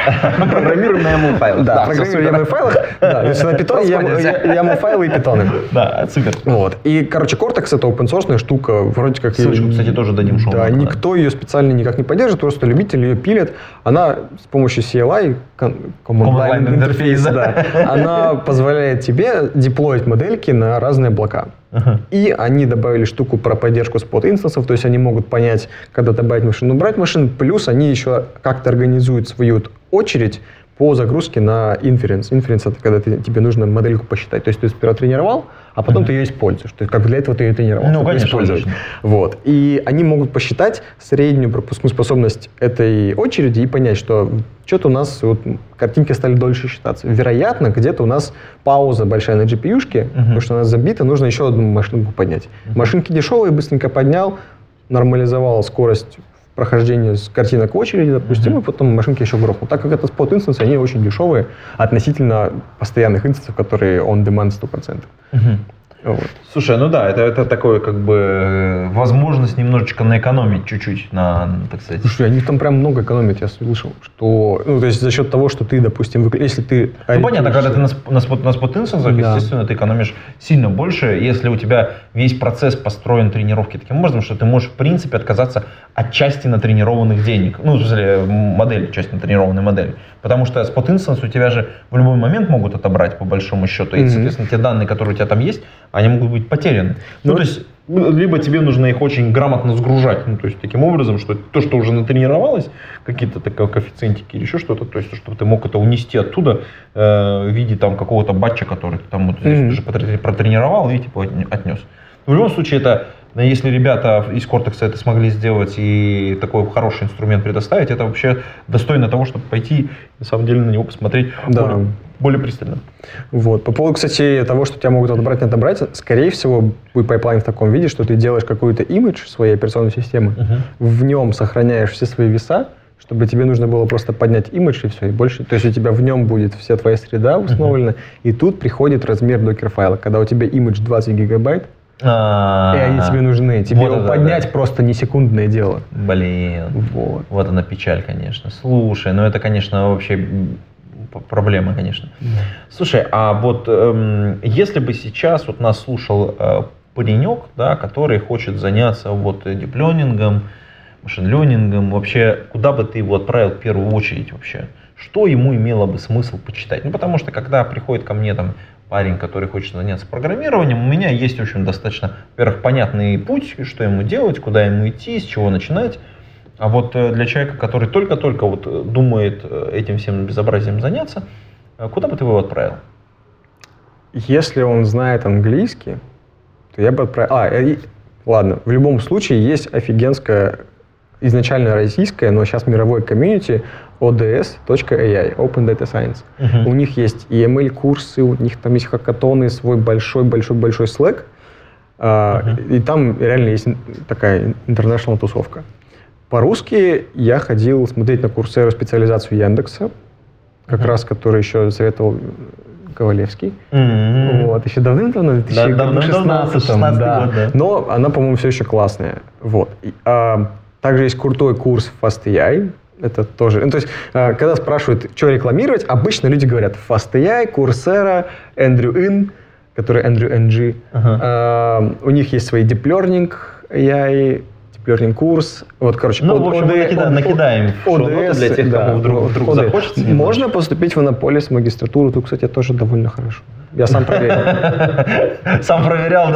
S1: Программируем на YAML файлах.
S2: Да, программируем. YAML файлах. Да, то есть на питоне. YAML файлы и питоны.
S1: Да, супер.
S2: Вот. И, короче, Cortex это open штука, вроде как...
S1: Ссылочку, кстати, тоже дадим шоу-ноты,
S2: Да, никто ее специально никак не поддерживает, просто любители ее пилят. Она с помощью CLI,
S1: Interface,
S2: Interface,
S1: да.
S2: Она позволяет тебе деплоить модельки на разные облака.
S1: Ага.
S2: И они добавили штуку про поддержку спот инстансов, то есть они могут понять, когда добавить машину, убрать машину, плюс они еще как-то организуют свою очередь по загрузке на inference. Inference это когда ты- тебе нужно модельку посчитать. То есть ты сперва тренировал, а потом ты ее используешь. То есть как для этого ты ее тренировал.
S1: Ну,
S2: чтобы
S1: конечно,
S2: использовать. Вот. И они могут посчитать среднюю пропускную способность этой очереди и понять, что что-то у нас вот, картинки стали дольше считаться. Вероятно, где-то у нас пауза большая на GPU-шке, потому что она забита, нужно еще одну машинку поднять. Машинки дешевые, быстренько поднял, нормализовал скорость прохождения с картинок в очереди, допустим, и потом машинки еще грохнул. Так как это спот инстансы, они очень дешевые относительно постоянных инстансов, которые on-demand 100%.
S1: Мгм.
S2: Вот.
S1: Слушай, ну да, это, это такое как бы возможность немножечко наэкономить чуть-чуть на, так сказать.
S2: Слушай, они там прям много экономят, я слышал, что, ну, то есть за счет того, что ты, допустим, выкли- если ты...
S1: Ну, понятно, когда ты на, на, спот, на спот
S2: Да.
S1: естественно, ты экономишь сильно больше, если у тебя весь процесс построен тренировки таким образом, что ты можешь, в принципе, отказаться от части натренированных денег. Ну, в смысле, модели, часть натренированной модели. Потому что спот у тебя же в любой момент могут отобрать, по большому счету. И, соответственно, те данные, которые у тебя там есть, они могут быть потеряны. Ну,
S2: Ну,
S1: то есть, ну, либо тебе нужно их очень грамотно сгружать, ну, то есть, таким образом, что то, что уже натренировалось, какие-то такие коэффициентики или еще что-то, то есть, чтобы ты мог это унести оттуда э, в виде там какого-то батча, который ты там вот
S2: Мгм.
S1: уже потр- протренировал и типа отне- В любом случае, это если ребята из Cortex а это смогли сделать и такой хороший инструмент предоставить, это вообще достойно того, чтобы пойти на самом деле на него посмотреть
S2: Да.
S1: более, более пристально.
S2: Вот. По поводу, кстати, того, что тебя могут отобрать, не отобрать, скорее всего, будет pipeline в таком виде, что ты делаешь какой-то имидж своей операционной системы, в нем сохраняешь все свои веса, чтобы тебе нужно было просто поднять имидж и все, и больше. То есть у тебя в нем будет вся твоя среда установлена, и тут приходит размер докер-файла. Когда у тебя имидж 20 гигабайт, и они тебе нужны, тебе
S1: Вот
S2: его
S1: это
S2: поднять
S1: да.
S2: просто не секундное дело.
S1: Блин.
S2: Вот.
S1: Вот она печаль, конечно. Слушай, ну это, конечно, вообще проблема, конечно. Слушай, а вот эм, если бы сейчас вот нас слушал э, паренек, да, который хочет заняться вот дипленингом, машин-ленингом, вообще, куда бы ты его отправил в первую очередь вообще? Что ему имело бы смысл почитать? Ну, потому что, когда приходит ко мне там парень, который хочет заняться программированием, у меня есть, в общем, достаточно, во-первых, понятный путь, что ему делать, куда ему идти, с чего начинать. А вот э, для человека, который только-только вот э, думает э, этим всем безобразием заняться, куда бы ты его отправил?
S2: Если он знает английский, то я бы отправил... А, и- ладно, в любом случае есть офигенская, изначально российская, но сейчас мировой комьюнити ods.ai, Open Data Science.
S1: Мгм.
S2: У них есть и ML-курсы, у них там есть хакатоны, свой большой-большой-большой Slack.
S1: Мгм.
S2: И там реально есть такая интернешнл тусовка. По-русски я ходил смотреть на курсеру специализацию Яндекса, как
S1: Мгм.
S2: раз который еще советовал Ковалевский.
S1: М.
S2: Вот, еще давным-давно, в
S1: Да, давным-давно,
S2: 2016
S1: 16-й
S2: да.
S1: год, да.
S2: Но она, по-моему, все еще классная. Вот. И, а, также есть крутой курс FastAI. Это тоже... Ну, то есть, а, когда спрашивают, что рекламировать, обычно люди говорят FastAI, Coursera, Andrew In, который Andrew NG.
S1: Ага.
S2: А, у них есть свои Deep Learning AI, Deep Learning курс. Вот, короче,
S1: Ну,
S2: от-
S1: в общем, мы
S2: OD
S1: накида- накидаем в шоу-ноты для тех, кому вдруг- вдруг захочется.
S2: Можно поступить в Иннополис в магистратуру, тут, кстати, тоже довольно хорошо. Я сам проверил.
S1: Сам проверял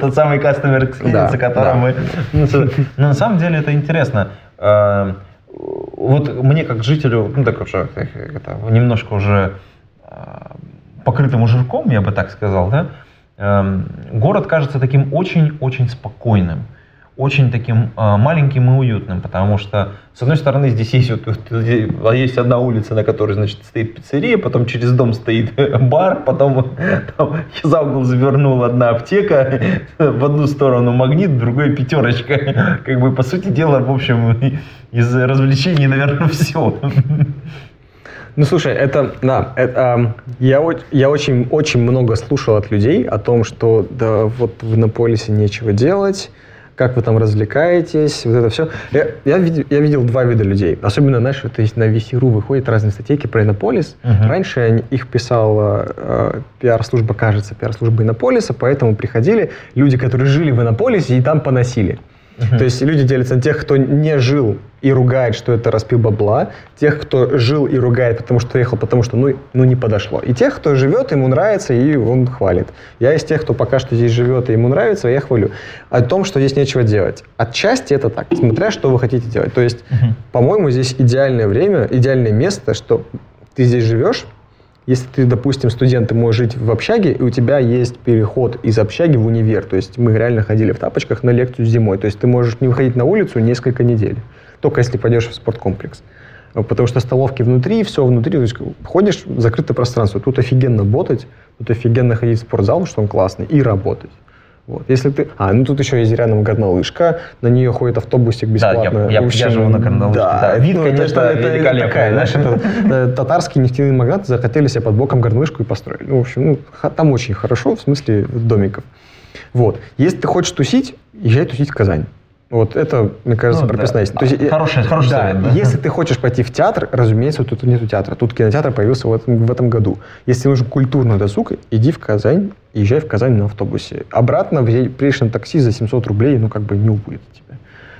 S1: тот, самый customer experience, о котором мы... Ну, с- Но на самом деле это интересно. Э, Вот мне как жителю, ну так уже немножко уже э, покрытому жирком, я бы так сказал, да, эм, город кажется таким очень-очень спокойным очень таким э, маленьким и уютным, потому что, с одной стороны, здесь есть, вот, вот, есть одна улица, на которой, значит, стоит пиццерия, потом через дом стоит бар, потом там, за угол завернула одна аптека, в одну сторону магнит, в другой пятерочка. Как бы, по сути дела, в общем, из развлечений, наверное, все.
S2: Ну, слушай, это, да, это, э, я, я очень, очень много слушал от людей о том, что да, вот в Иннополисе нечего делать, как вы там развлекаетесь, вот это все. Я, я, видел, я видел два вида людей. Особенно, знаешь, вот на VC.ru выходят разные статейки про Иннополис. Uh-huh. Раньше их писала э, пиар-служба, кажется, пиар-служба Иннополиса, поэтому приходили люди, которые жили в Иннополисе и там поносили. То есть люди делятся на тех, кто не жил и ругает, что это распил бабла, тех, кто жил и ругает, потому что ехал, потому что ну, ну не подошло. И тех, кто живет, ему нравится, и он хвалит. Я из тех, кто пока что здесь живет, и ему нравится, я хвалю. О том, что здесь нечего делать. Отчасти это так, смотря что вы хотите делать. То есть, uh-huh. по-моему, здесь идеальное время, идеальное место, что ты здесь живешь, если ты, допустим, студент, ты можешь жить в общаге, и у тебя есть переход из общаги в универ, то есть мы реально ходили в тапочках на лекцию зимой, то есть ты можешь не выходить на улицу несколько недель, только если пойдешь в спорткомплекс. Потому что столовки внутри, все внутри, то есть ходишь в закрытое пространство, тут офигенно работать, тут офигенно ходить в спортзал, что он классный, и работать. Вот. Если ты... А, ну тут еще есть рядом горнолыжка, на нее ходит автобусик бесплатно.
S1: Да, я, я, общем, я живу на горнолыжке. Да. Да. Вид, ну, конечно, это, великолепный. Такая, знаешь, это,
S2: э, татарские нефтяные магнаты захотели себе под боком горнолыжку и построили. Ну, в общем, ну, там очень хорошо, в смысле домиков. Вот. Если ты хочешь тусить, езжай тусить в Казань. Вот это, мне кажется, ну, прописная
S1: да. То есть, хороший, хороший да, совет, да?
S2: Если ты хочешь пойти в театр, разумеется, тут нету театра. Тут кинотеатр появился в этом, в этом году. Если нужен культурный досуг, иди в Казань, езжай в Казань на автобусе. Обратно приедешь на такси за 700 рублей, ну, как бы не убудет тебя.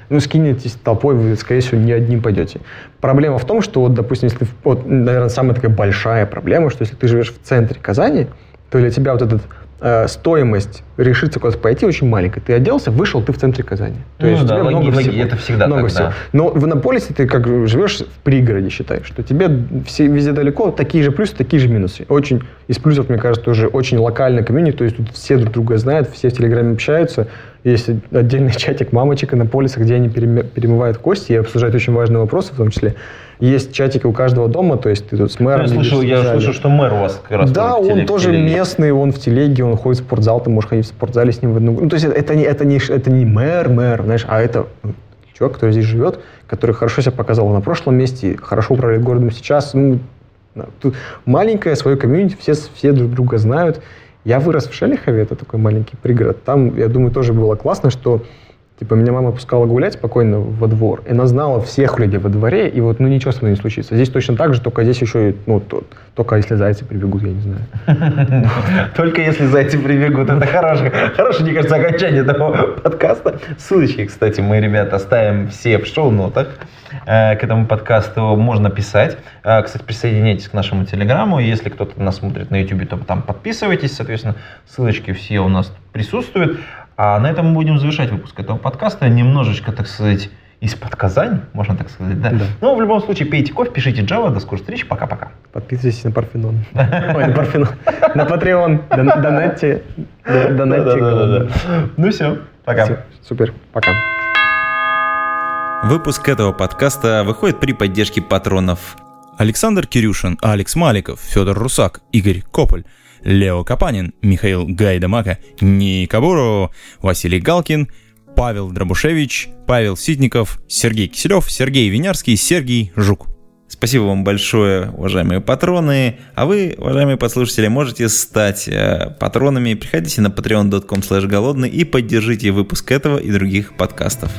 S2: Ну, скинетесь толпой, вы, скорее всего, не одним пойдете. Проблема в том, что, вот, допустим, если, вот, наверное, самая такая большая проблема, что если ты живешь в центре Казани, то для тебя вот этот Э, стоимость решиться куда-то пойти очень маленькая. Ты оделся, вышел, ты в центре Казани.
S1: То ну, есть да, логи, много логи, всего. Это всегда много так, всего. Да.
S2: Но в Иннополисе ты как живешь в пригороде, считаешь, что тебе все, везде далеко, такие же плюсы, такие же минусы. Очень, из плюсов, мне кажется, тоже очень локальный комьюнити, то есть тут все друг друга знают, все в Телеграме общаются. Есть отдельный чатик мамочек Иннополиса, где они перемывают кости и обсуждают очень важные вопросы, в том числе есть чатики у каждого дома, то есть ты тут с мэром...
S1: Я слышал, я слышал, что мэр у вас как раз
S2: Да, он тоже местный, он в телеге, он ходит в спортзал, ты можешь ходить в спортзале с ним в одну... Ну, то есть это не, это не, это не мэр, мэр, знаешь, а это чувак, который здесь живет, который хорошо себя показал на прошлом месте, хорошо управляет городом сейчас. Ну, тут маленькое свое комьюнити, все, все друг друга знают. Я вырос в Шелихове, это такой маленький пригород. Там, я думаю, тоже было классно, что Типа, меня мама пускала гулять спокойно во двор, и она знала всех людей во дворе, и вот, ну, ничего с мной не случится. Здесь точно так же, только здесь еще, ну, то, только если зайцы прибегут, я не знаю.
S1: Только если зайцы прибегут, это хорошее, хорошее, мне кажется, окончание этого подкаста. Ссылочки, кстати, мы, ребята, оставим все в шоу-нотах э, к этому подкасту можно писать. Э, кстати, присоединяйтесь к нашему телеграмму. Если кто-то нас смотрит на YouTube, то там подписывайтесь. Соответственно, ссылочки все у нас присутствуют. А на этом мы будем завершать выпуск этого подкаста. Немножечко, так сказать, из-под Казань, можно так сказать, да? да. Но в любом случае, пейте кофе, пишите Java. До скорой встречи. Пока-пока.
S2: Подписывайтесь на Парфенон. Ой, на Парфенон. На Patreon. Донатьте. Донатьте.
S1: Ну все. Пока.
S2: Супер. Пока.
S3: Выпуск этого подкаста выходит при поддержке патронов Александр Кирюшин, Алекс Маликов, Федор Русак, Игорь Кополь, Лео Капанин, Михаил Гайдамака, Никабуру, Василий Галкин, Павел Дробушевич, Павел Ситников, Сергей Киселев, Сергей Винярский, Сергей Жук. Спасибо вам большое, уважаемые патроны. А вы, уважаемые послушатели, можете стать э, патронами. Приходите на patreon.com голодный и поддержите выпуск этого и других подкастов.